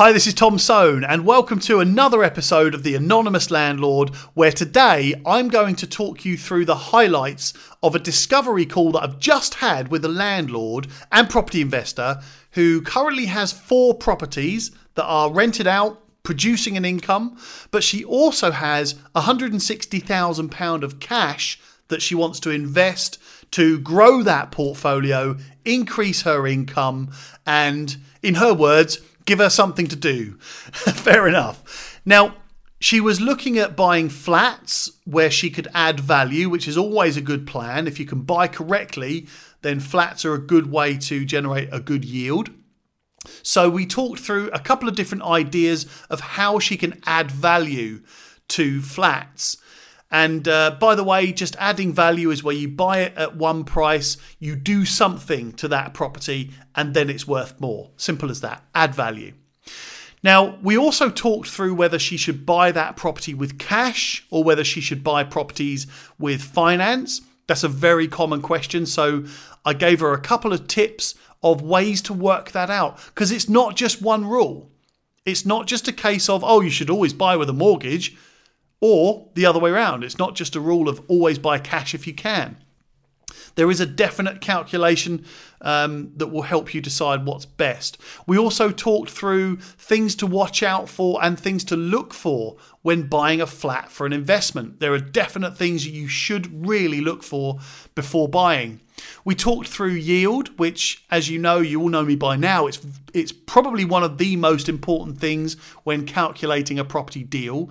Hi, this is Tom Soane, and welcome to another episode of The Anonymous Landlord, where today I'm going to talk you through the highlights of a discovery call that I've just had with a landlord and property investor who currently has four properties that are rented out, producing an income, but she also has £160,000 of cash that she wants to invest to grow that portfolio, increase her income, and, in her words, give her something to do. Fair enough. Now, she was looking at buying flats where she could add value, which is always a good plan. If you can buy correctly, then flats are a good way to generate a good yield. So, we talked through a couple of different ideas of how she can add value to flats. And uh, by the way, just adding value is where you buy it at one price, you do something to that property, and then it's worth more. Simple as that. Add value. Now, we also talked through whether she should buy that property with cash or whether she should buy properties with finance. That's a very common question. So I gave her a couple of tips of ways to work that out because it's not just one rule. It's not just a case of, oh, you should always buy with a mortgage. Or the other way around, it's not just a rule of always buy cash if you can. There is a definite calculation um, that will help you decide what's best. We also talked through things to watch out for and things to look for when buying a flat for an investment. There are definite things you should really look for before buying. We talked through yield, which, as you know, you all know me by now, it's it's probably one of the most important things when calculating a property deal.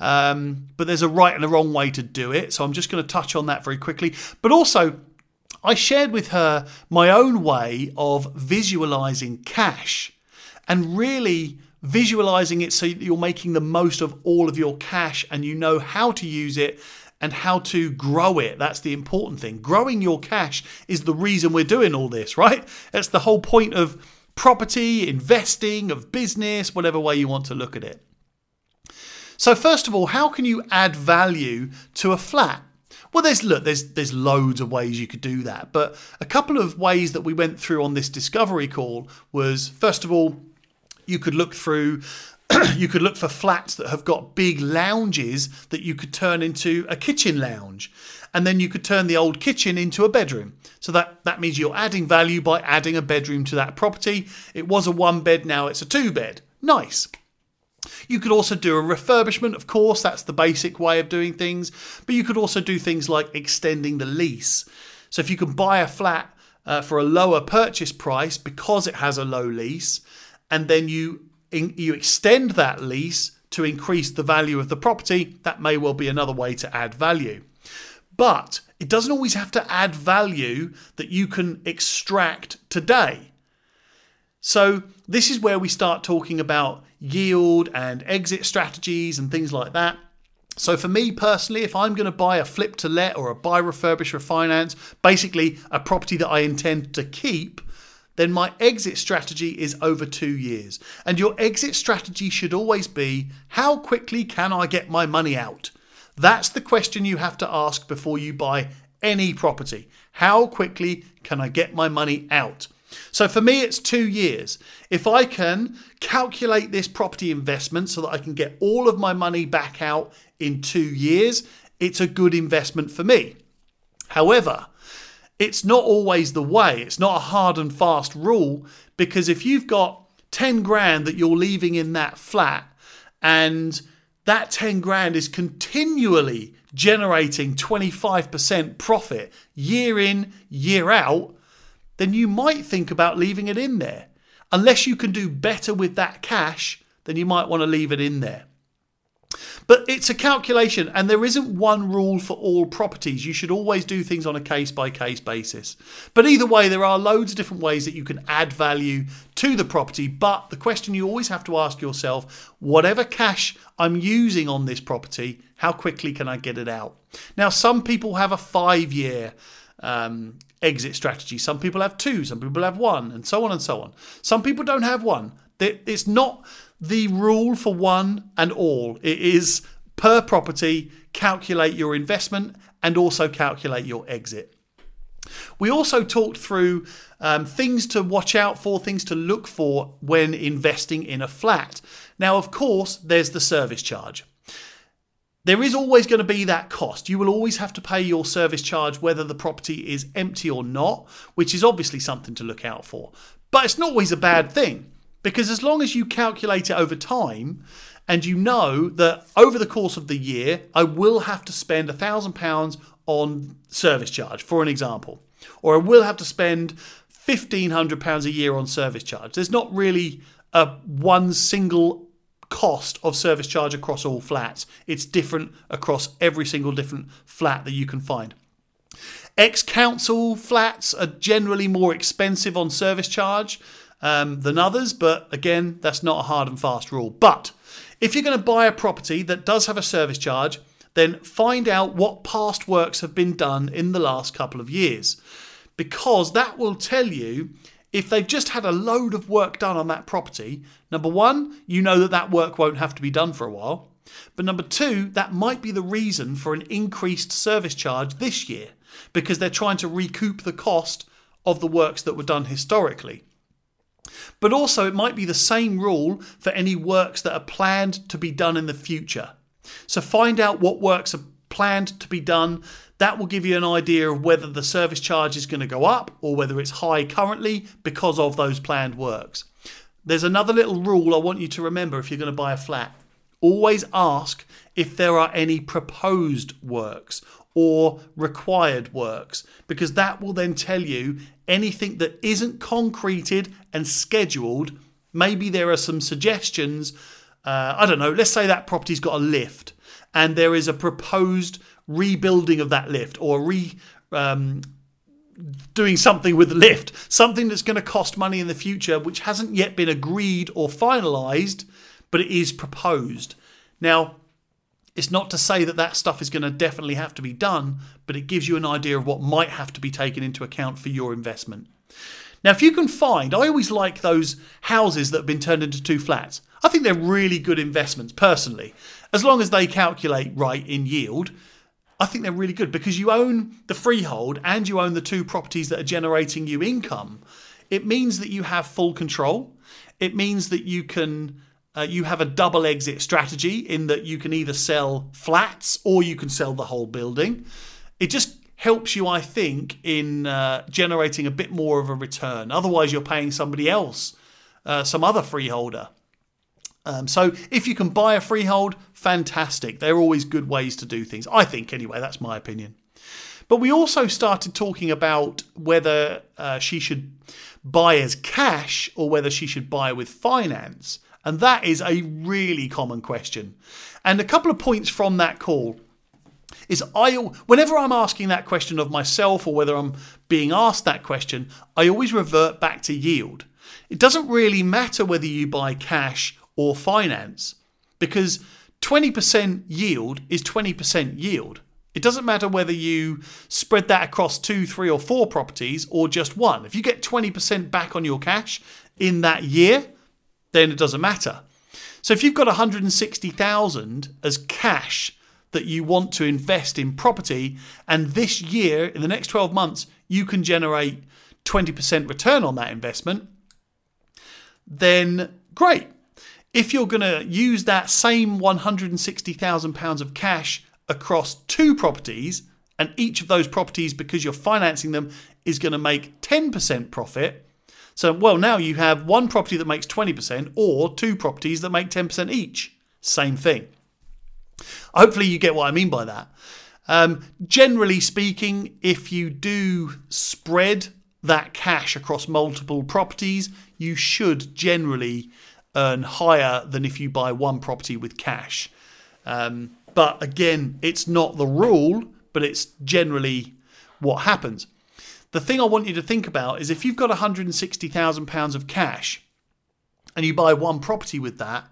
Um, but there's a right and a wrong way to do it. So I'm just going to touch on that very quickly. But also, I shared with her my own way of visualizing cash and really visualizing it so you're making the most of all of your cash and you know how to use it and how to grow it. That's the important thing. Growing your cash is the reason we're doing all this, right? That's the whole point of property, investing, of business, whatever way you want to look at it. So first of all, how can you add value to a flat? Well, there's look, there's there's loads of ways you could do that, but a couple of ways that we went through on this discovery call was first of all, you could look through you could look for flats that have got big lounges that you could turn into a kitchen lounge. And then you could turn the old kitchen into a bedroom. So that, that means you're adding value by adding a bedroom to that property. It was a one bed, now it's a two bed. Nice. You could also do a refurbishment, of course, that's the basic way of doing things, but you could also do things like extending the lease. So if you can buy a flat uh, for a lower purchase price because it has a low lease, and then you in, you extend that lease to increase the value of the property, that may well be another way to add value. But it doesn't always have to add value that you can extract today. So, this is where we start talking about yield and exit strategies and things like that. So, for me personally, if I'm going to buy a flip to let or a buy, refurbish, refinance, basically a property that I intend to keep, then my exit strategy is over two years. And your exit strategy should always be how quickly can I get my money out? That's the question you have to ask before you buy any property. How quickly can I get my money out? So for me, it's two years. If I can calculate this property investment so that I can get all of my money back out in two years, it's a good investment for me. However, it's not always the way. It's not a hard and fast rule because if you've got 10 grand that you're leaving in that flat and that 10 grand is continually generating 25% profit year in, year out, then you might think about leaving it in there. Unless you can do better with that cash, then you might want to leave it in there. But it's a calculation, and there isn't one rule for all properties. You should always do things on a case by case basis. But either way, there are loads of different ways that you can add value to the property. But the question you always have to ask yourself whatever cash I'm using on this property, how quickly can I get it out? Now, some people have a five year um, exit strategy. Some people have two, some people have one, and so on and so on. Some people don't have one. It's not the rule for one and all. It is per property, calculate your investment and also calculate your exit. We also talked through um, things to watch out for, things to look for when investing in a flat. Now, of course, there's the service charge. There is always going to be that cost. You will always have to pay your service charge whether the property is empty or not, which is obviously something to look out for. But it's not always a bad thing because as long as you calculate it over time and you know that over the course of the year, I will have to spend £1,000 on service charge, for an example, or I will have to spend £1,500 a year on service charge. There's not really a one single cost of service charge across all flats. It's different across every single different flat that you can find. Ex council flats are generally more expensive on service charge um, than others, but again, that's not a hard and fast rule. But if you're going to buy a property that does have a service charge, then find out what past works have been done in the last couple of years, because that will tell you if they've just had a load of work done on that property, number one, you know that that work won't have to be done for a while. But number two, that might be the reason for an increased service charge this year because they're trying to recoup the cost of the works that were done historically. But also, it might be the same rule for any works that are planned to be done in the future. So find out what works are planned to be done that will give you an idea of whether the service charge is going to go up or whether it's high currently because of those planned works. There's another little rule I want you to remember if you're going to buy a flat. Always ask if there are any proposed works or required works because that will then tell you anything that isn't concreted and scheduled. Maybe there are some suggestions. Uh, I don't know. Let's say that property's got a lift and there is a proposed rebuilding of that lift or re um, doing something with the lift, something that's going to cost money in the future, which hasn't yet been agreed or finalised, but it is proposed. Now, it's not to say that that stuff is going to definitely have to be done, but it gives you an idea of what might have to be taken into account for your investment. Now, if you can find, I always like those houses that have been turned into two flats. I think they're really good investments personally, as long as they calculate right in yield. I think they're really good because you own the freehold and you own the two properties that are generating you income. It means that you have full control. It means that you can uh, you have a double exit strategy in that you can either sell flats or you can sell the whole building. It just helps you, I think, in uh, generating a bit more of a return. Otherwise, you're paying somebody else, uh, some other freeholder. Um, so if you can buy a freehold, fantastic. They're always good ways to do things. I think, anyway, that's my opinion. But we also started talking about whether uh, she should buy as cash or whether she should buy with finance. And that is a really common question. And a couple of points from that call is I whenever I'm asking that question of myself or whether I'm being asked that question, I always revert back to yield. It doesn't really matter whether you buy cash or finance because 20% yield is 20% yield. It doesn't matter whether you spread that across two, three, or four properties or just one. If you get 20% back on your cash in that year, then it doesn't matter. So if you've got 160,000 as cash that you want to invest in property and this year in the next 12 months you can generate 20% return on that investment, then great. If you're going to use that same £160,000 of cash across two properties, and each of those properties, because you're financing them, is going to make 10% profit. So, well, now you have one property that makes 20% or two properties that make 10% each. Same thing. Hopefully, you get what I mean by that. Um, generally speaking, if you do spread that cash across multiple properties, you should generally earn higher than if you buy one property with cash. Um, but again, it's not the rule, but it's generally what happens. The thing I want you to think about is if you've got £160,000 of cash and you buy one property with that,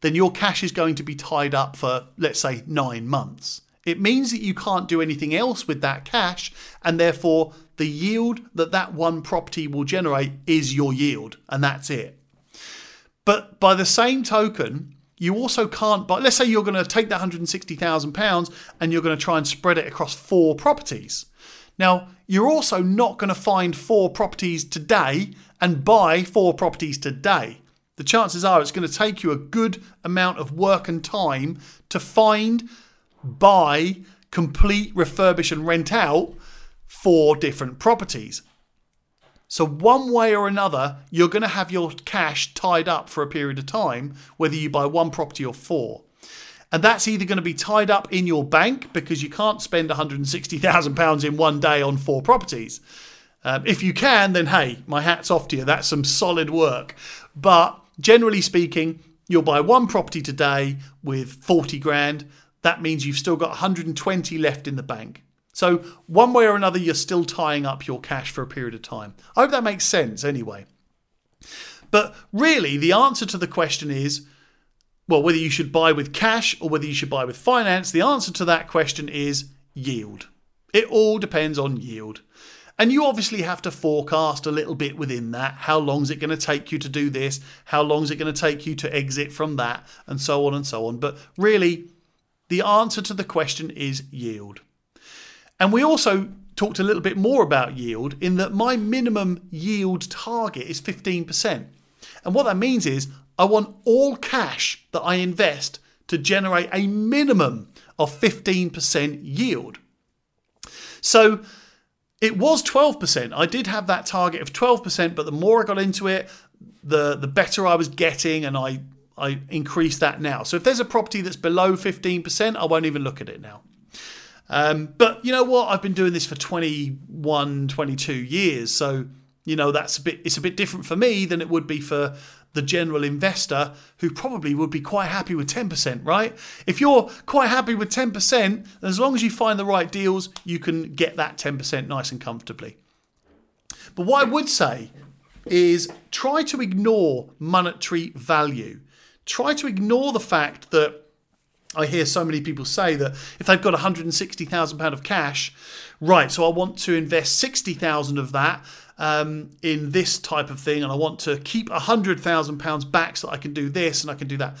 then your cash is going to be tied up for, let's say, nine months. It means that you can't do anything else with that cash, and therefore the yield that that one property will generate is your yield, and that's it. But by the same token, you also can't buy. Let's say you're going to take that £160,000 and you're going to try and spread it across four properties. Now, you're also not going to find four properties today and buy four properties today. The chances are it's going to take you a good amount of work and time to find, buy, complete, refurbish, and rent out four different properties. So, one way or another, you're going to have your cash tied up for a period of time, whether you buy one property or four. And that's either going to be tied up in your bank because you can't spend £160,000 in one day on four properties. Um, if you can, then hey, my hat's off to you. That's some solid work. But generally speaking, you'll buy one property today with 40 grand. That means you've still got 120 left in the bank. So, one way or another, you're still tying up your cash for a period of time. I hope that makes sense anyway. But really, the answer to the question is well, whether you should buy with cash or whether you should buy with finance, the answer to that question is yield. It all depends on yield. And you obviously have to forecast a little bit within that. How long is it going to take you to do this? How long is it going to take you to exit from that? And so on and so on. But really, the answer to the question is yield. And we also talked a little bit more about yield in that my minimum yield target is 15%. And what that means is I want all cash that I invest to generate a minimum of 15% yield. So it was 12%. I did have that target of 12%, but the more I got into it, the the better I was getting and I I increased that now. So if there's a property that's below 15%, I won't even look at it now. Um, but you know what? I've been doing this for 21, 22 years. So, you know, that's a bit it's a bit different for me than it would be for the general investor who probably would be quite happy with 10%, right? If you're quite happy with 10%, as long as you find the right deals, you can get that 10% nice and comfortably. But what I would say is try to ignore monetary value. Try to ignore the fact that I hear so many people say that if they've got £160,000 of cash, right, so I want to invest 60,000 of that um, in this type of thing, and I want to keep a £100,000 back so I can do this and I can do that.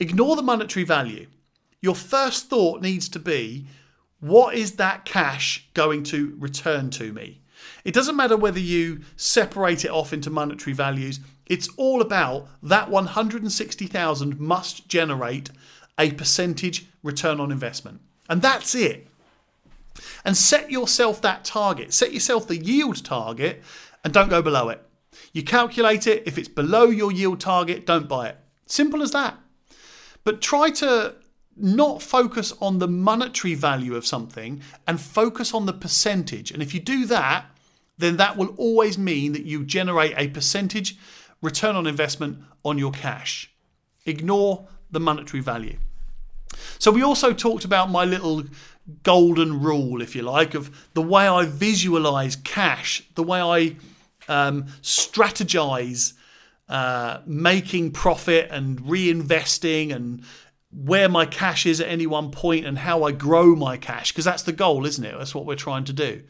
Ignore the monetary value. Your first thought needs to be what is that cash going to return to me? It doesn't matter whether you separate it off into monetary values. It's all about that 160,000 must generate a percentage return on investment. And that's it and set yourself that target. Set yourself the yield target and don't go below it. You calculate it. If it's below your yield target, don't buy it. Simple as that. But try to not focus on the monetary value of something and focus on the percentage. And if you do that, then that will always mean that you generate a percentage return on investment on your cash. Ignore the monetary value. So, we also talked about my little golden rule, if you like, of the way I visualize cash, the way I um, strategize uh, making profit and reinvesting and where my cash is at any one point and how I grow my cash, because that's the goal, isn't it? That's what we're trying to do.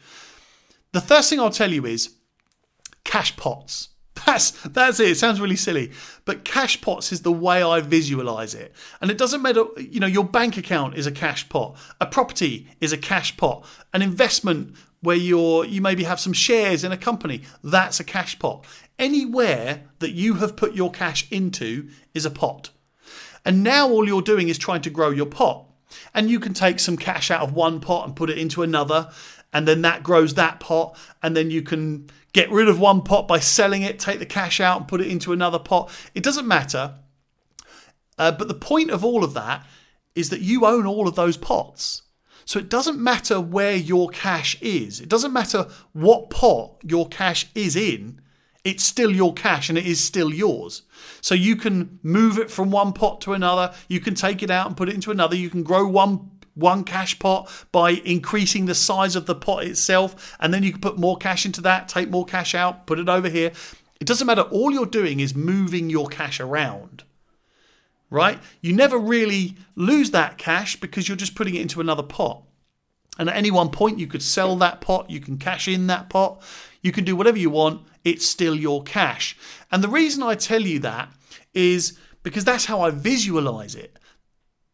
The first thing I'll tell you is cash pots. That's that's it. It sounds really silly, but cash pots is the way I visualize it. And it doesn't matter, you know, your bank account is a cash pot, a property is a cash pot, an investment where you're you maybe have some shares in a company, that's a cash pot. Anywhere that you have put your cash into is a pot. And now all you're doing is trying to grow your pot. And you can take some cash out of one pot and put it into another, and then that grows that pot, and then you can get rid of one pot by selling it, take the cash out and put it into another pot. It doesn't matter. Uh, but the point of all of that is that you own all of those pots. So it doesn't matter where your cash is, it doesn't matter what pot your cash is in, it's still your cash and it is still yours. So you can move it from one pot to another, you can take it out and put it into another, you can grow one one cash pot by increasing the size of the pot itself, and then you can put more cash into that, take more cash out, put it over here. It doesn't matter. All you're doing is moving your cash around, right? You never really lose that cash because you're just putting it into another pot. And at any one point, you could sell that pot, you can cash in that pot, you can do whatever you want. It's still your cash. And the reason I tell you that is because that's how I visualize it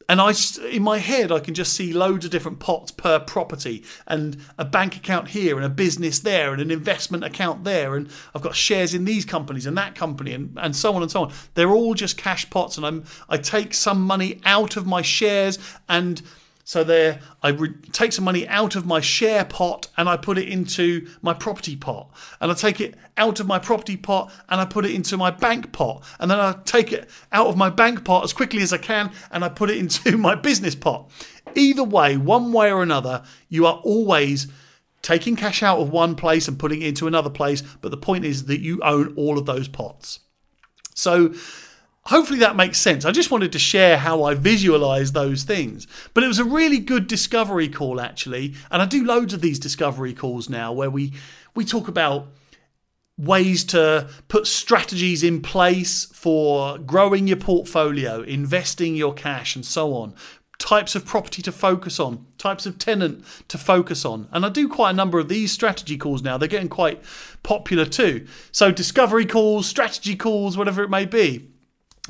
and I, in my head, I can just see loads of different pots per property, and a bank account here, and a business there, and an investment account there, and I've got shares in these companies and that company, and, and so on and so on. They're all just cash pots, and I'm I take some money out of my shares and so there, I re- take some money out of my share pot and I put it into my property pot. And I take it out of my property pot and I put it into my bank pot. And then I take it out of my bank pot as quickly as I can and I put it into my business pot. Either way, one way or another, you are always taking cash out of one place and putting it into another place. But the point is that you own all of those pots. So hopefully that makes sense. I just wanted to share how I visualize those things. But it was a really good discovery call actually, and I do loads of these discovery calls now where we we talk about ways to put strategies in place for growing your portfolio, investing your cash and so on. Types of property to focus on, types of tenant to focus on. And I do quite a number of these strategy calls now. They're getting quite popular too. So, discovery calls, strategy calls, whatever it may be.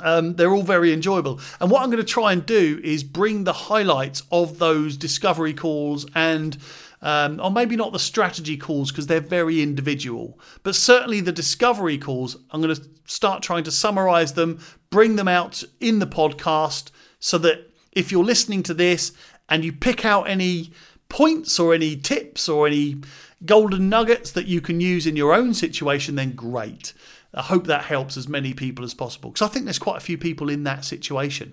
Um, they're all very enjoyable. And what I'm going to try and do is bring the highlights of those discovery calls and, um, or maybe not the strategy calls because they're very individual, but certainly the discovery calls. I'm going to start trying to summarize them, bring them out in the podcast so that if you're listening to this and you pick out any points or any tips or any golden nuggets that you can use in your own situation, then great. I hope that helps as many people as possible because I think there's quite a few people in that situation.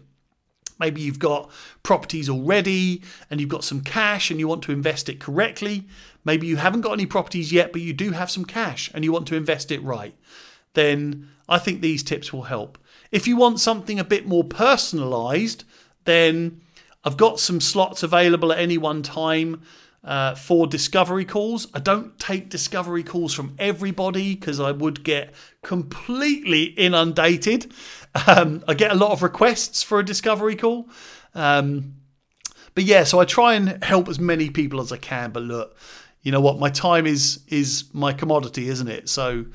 Maybe you've got properties already and you've got some cash and you want to invest it correctly. Maybe you haven't got any properties yet, but you do have some cash and you want to invest it right. Then I think these tips will help. If you want something a bit more personalized, then I've got some slots available at any one time uh, for discovery calls. I don't take discovery calls from everybody because I would get completely inundated. Um, I get a lot of requests for a discovery call. Um, but yeah, so I try and help as many people as I can. But look, you know what? My time is is my commodity, isn't it? So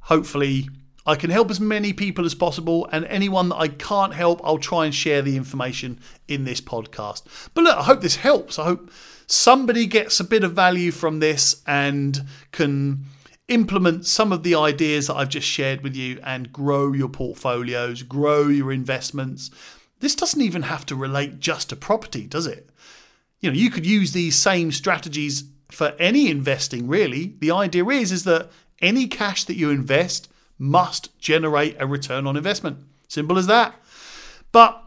hopefully I can help as many people as possible, and anyone that I can't help, I'll try and share the information in this podcast. But look, I hope this helps. I hope somebody gets a bit of value from this and can implement some of the ideas that I've just shared with you and grow your portfolios, grow your investments. This doesn't even have to relate just to property, does it? You know, you could use these same strategies for any investing really. The idea is is that any cash that you invest must generate a return on investment. Simple as that. But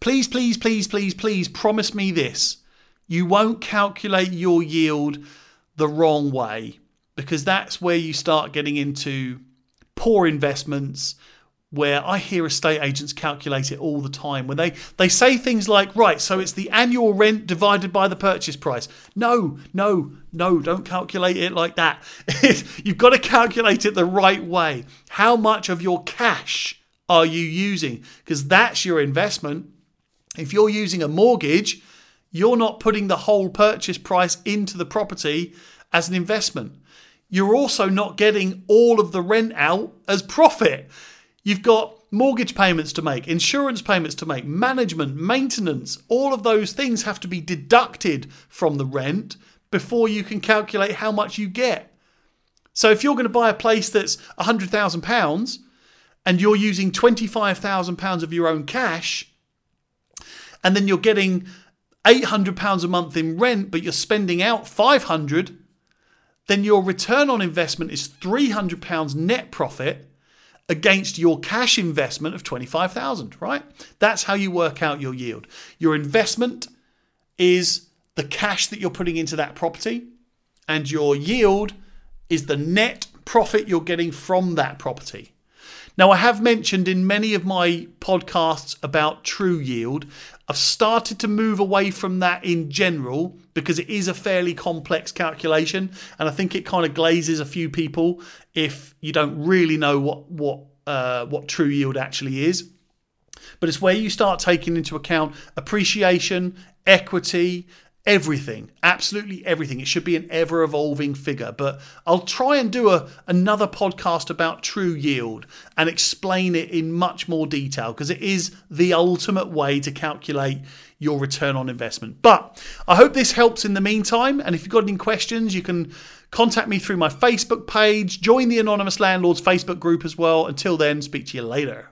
please, please, please, please, please promise me this you won't calculate your yield the wrong way because that's where you start getting into poor investments where I hear estate agents calculate it all the time when they, they say things like, right, so it's the annual rent divided by the purchase price. No, no, no, don't calculate it like that. You've got to calculate it the right way. How much of your cash are you using? Because that's your investment. If you're using a mortgage, you're not putting the whole purchase price into the property as an investment. You're also not getting all of the rent out as profit. You've got mortgage payments to make, insurance payments to make, management, maintenance, all of those things have to be deducted from the rent before you can calculate how much you get. So if you're going to buy a place that's £100,000 and you're using £25,000 of your own cash, and then you're getting £800 a month in rent, but you're spending out 500 then your return on investment is £300 net profit against your cash investment of 25,000, right? That's how you work out your yield. Your investment is the cash that you're putting into that property and your yield is the net profit you're getting from that property. Now, I have mentioned in many of my podcasts about true yield. I've started to move away from that in general because it is a fairly complex calculation, and I think it kind of glazes a few people if you don't really know what what uh, what true yield actually is. But it's where you start taking into account appreciation, equity, everything, absolutely everything. It should be an ever evolving figure, but I'll try and do a another podcast about true yield and explain it in much more detail because it is the ultimate way to calculate your return on investment. But I hope this helps in the meantime, and if you've got any questions, you can contact me through my Facebook page, join the Anonymous Landlords Facebook group as well. Until then, speak to you later.